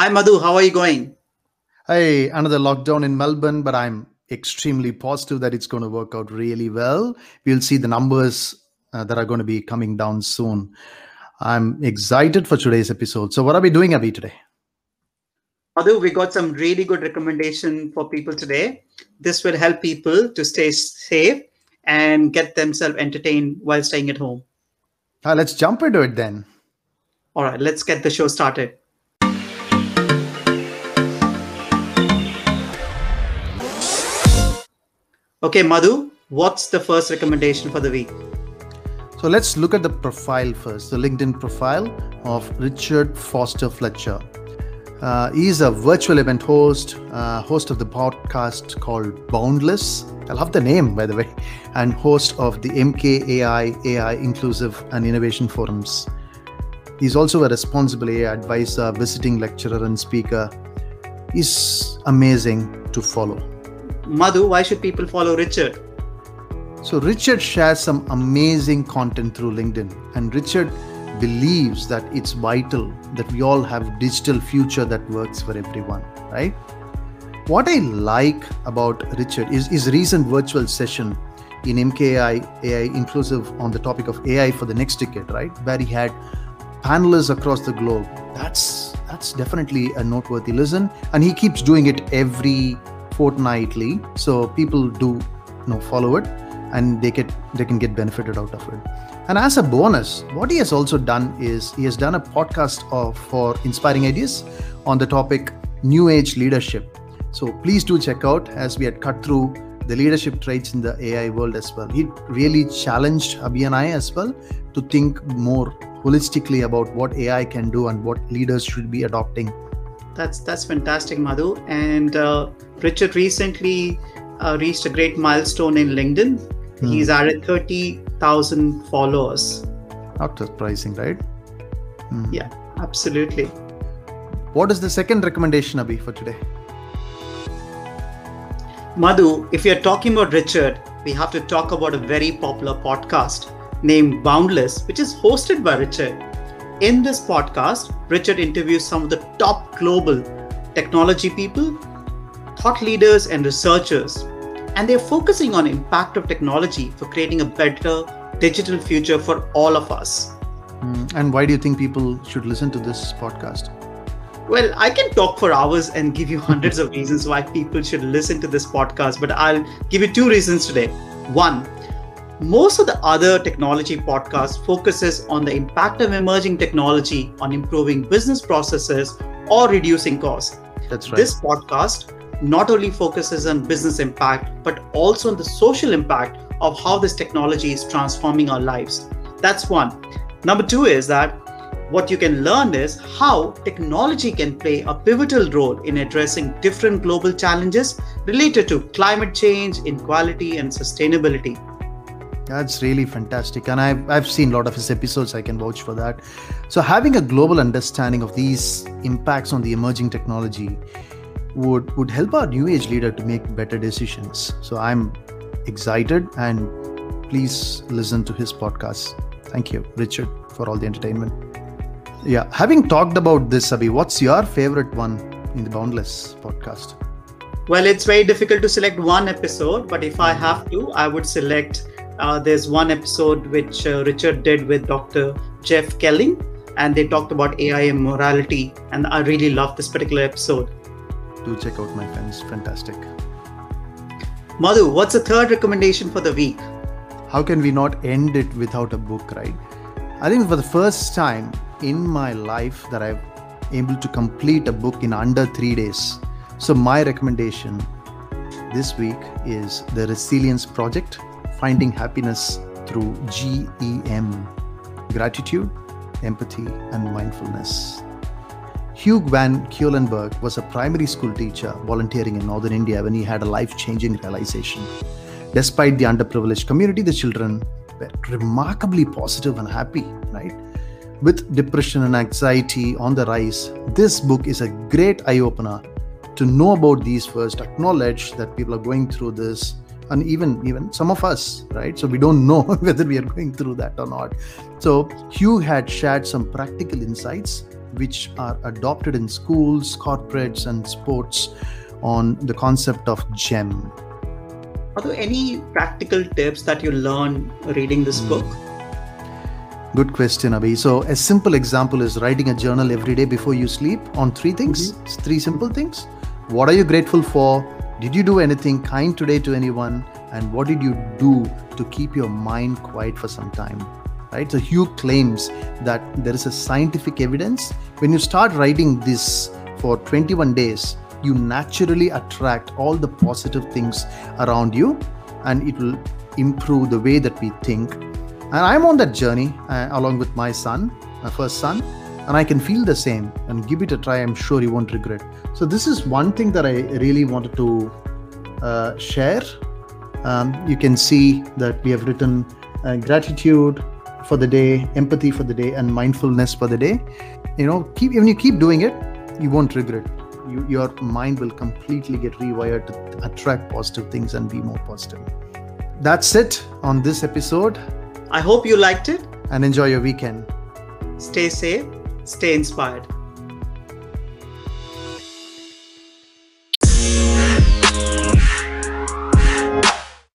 Hi, Madhu. How are you going? Hey, another lockdown in Melbourne, but I'm extremely positive that it's going to work out really well. We'll see the numbers uh, that are going to be coming down soon. I'm excited for today's episode. So, what are we doing, Abhi, today? Madhu, we got some really good recommendation for people today. This will help people to stay safe and get themselves entertained while staying at home. Uh, let's jump into it then. All right, let's get the show started. Okay, Madhu, what's the first recommendation for the week? So let's look at the profile first, the LinkedIn profile of Richard Foster Fletcher. Uh, he's a virtual event host, uh, host of the podcast called Boundless. I love the name, by the way, and host of the MKAI AI Inclusive and Innovation Forums. He's also a responsible AI advisor, visiting lecturer, and speaker. He's amazing to follow. Madhu, why should people follow Richard? So, Richard shares some amazing content through LinkedIn, and Richard believes that it's vital that we all have digital future that works for everyone, right? What I like about Richard is his recent virtual session in MKAI AI Inclusive on the topic of AI for the next decade, right? Where he had panelists across the globe. That's that's definitely a noteworthy listen, and he keeps doing it every fortnightly so people do you know follow it and they get they can get benefited out of it. And as a bonus what he has also done is he has done a podcast of, for inspiring ideas on the topic new age leadership. So please do check out as we had cut through the leadership traits in the ai world as well. He really challenged abhi and i as well to think more holistically about what ai can do and what leaders should be adopting that's that's fantastic, Madhu. And uh, Richard recently uh, reached a great milestone in LinkedIn. Hmm. He's added thirty thousand followers. Not surprising, right? Hmm. Yeah, absolutely. What is the second recommendation, Abhi, for today? Madhu, if you're talking about Richard, we have to talk about a very popular podcast named Boundless, which is hosted by Richard. In this podcast, Richard interviews some of the top global technology people, thought leaders, and researchers. And they're focusing on impact of technology for creating a better digital future for all of us. Mm, and why do you think people should listen to this podcast? Well, I can talk for hours and give you hundreds of reasons why people should listen to this podcast, but I'll give you two reasons today. One, most of the other technology podcasts focuses on the impact of emerging technology on improving business processes or reducing costs. That's right. This podcast not only focuses on business impact but also on the social impact of how this technology is transforming our lives. That's one. Number 2 is that what you can learn is how technology can play a pivotal role in addressing different global challenges related to climate change, inequality, and sustainability. That's really fantastic. And I've, I've seen a lot of his episodes. I can vouch for that. So, having a global understanding of these impacts on the emerging technology would, would help our new age leader to make better decisions. So, I'm excited and please listen to his podcast. Thank you, Richard, for all the entertainment. Yeah, having talked about this, Abhi, what's your favorite one in the Boundless podcast? Well, it's very difficult to select one episode, but if I have to, I would select uh, there's one episode which uh, Richard did with Dr. Jeff Kelling, and they talked about AI and morality. And I really love this particular episode. Do check out my friends. Fantastic. Madhu, what's the third recommendation for the week? How can we not end it without a book, right? I think for the first time in my life that I've able to complete a book in under three days. So my recommendation this week is the Resilience Project finding happiness through GEM gratitude, empathy, and mindfulness. Hugh Van Cuylenburg was a primary school teacher volunteering in northern India when he had a life changing realization. Despite the underprivileged community, the children were remarkably positive and happy, right? With depression and anxiety on the rise, this book is a great eye opener to know about these first, acknowledge that people are going through this, and even even some of us right so we don't know whether we are going through that or not so hugh had shared some practical insights which are adopted in schools, corporates, and sports on the concept of GEM. Are there any practical tips that you learn reading this mm. book? Good question, Abhi. So, a simple example is writing a journal every day before you sleep on three things, mm-hmm. three simple things. What are you grateful for? Did you do anything kind today to anyone? And what did you do to keep your mind quiet for some time? Right? So, Hugh claims that there is a scientific evidence. When you start writing this for 21 days, you naturally attract all the positive things around you and it will improve the way that we think and i'm on that journey uh, along with my son my first son and i can feel the same and give it a try i'm sure you won't regret so this is one thing that i really wanted to uh, share um, you can see that we have written uh, gratitude for the day empathy for the day and mindfulness for the day you know keep when you keep doing it you won't regret you, your mind will completely get rewired to attract positive things and be more positive. That's it on this episode. I hope you liked it and enjoy your weekend. Stay safe, stay inspired.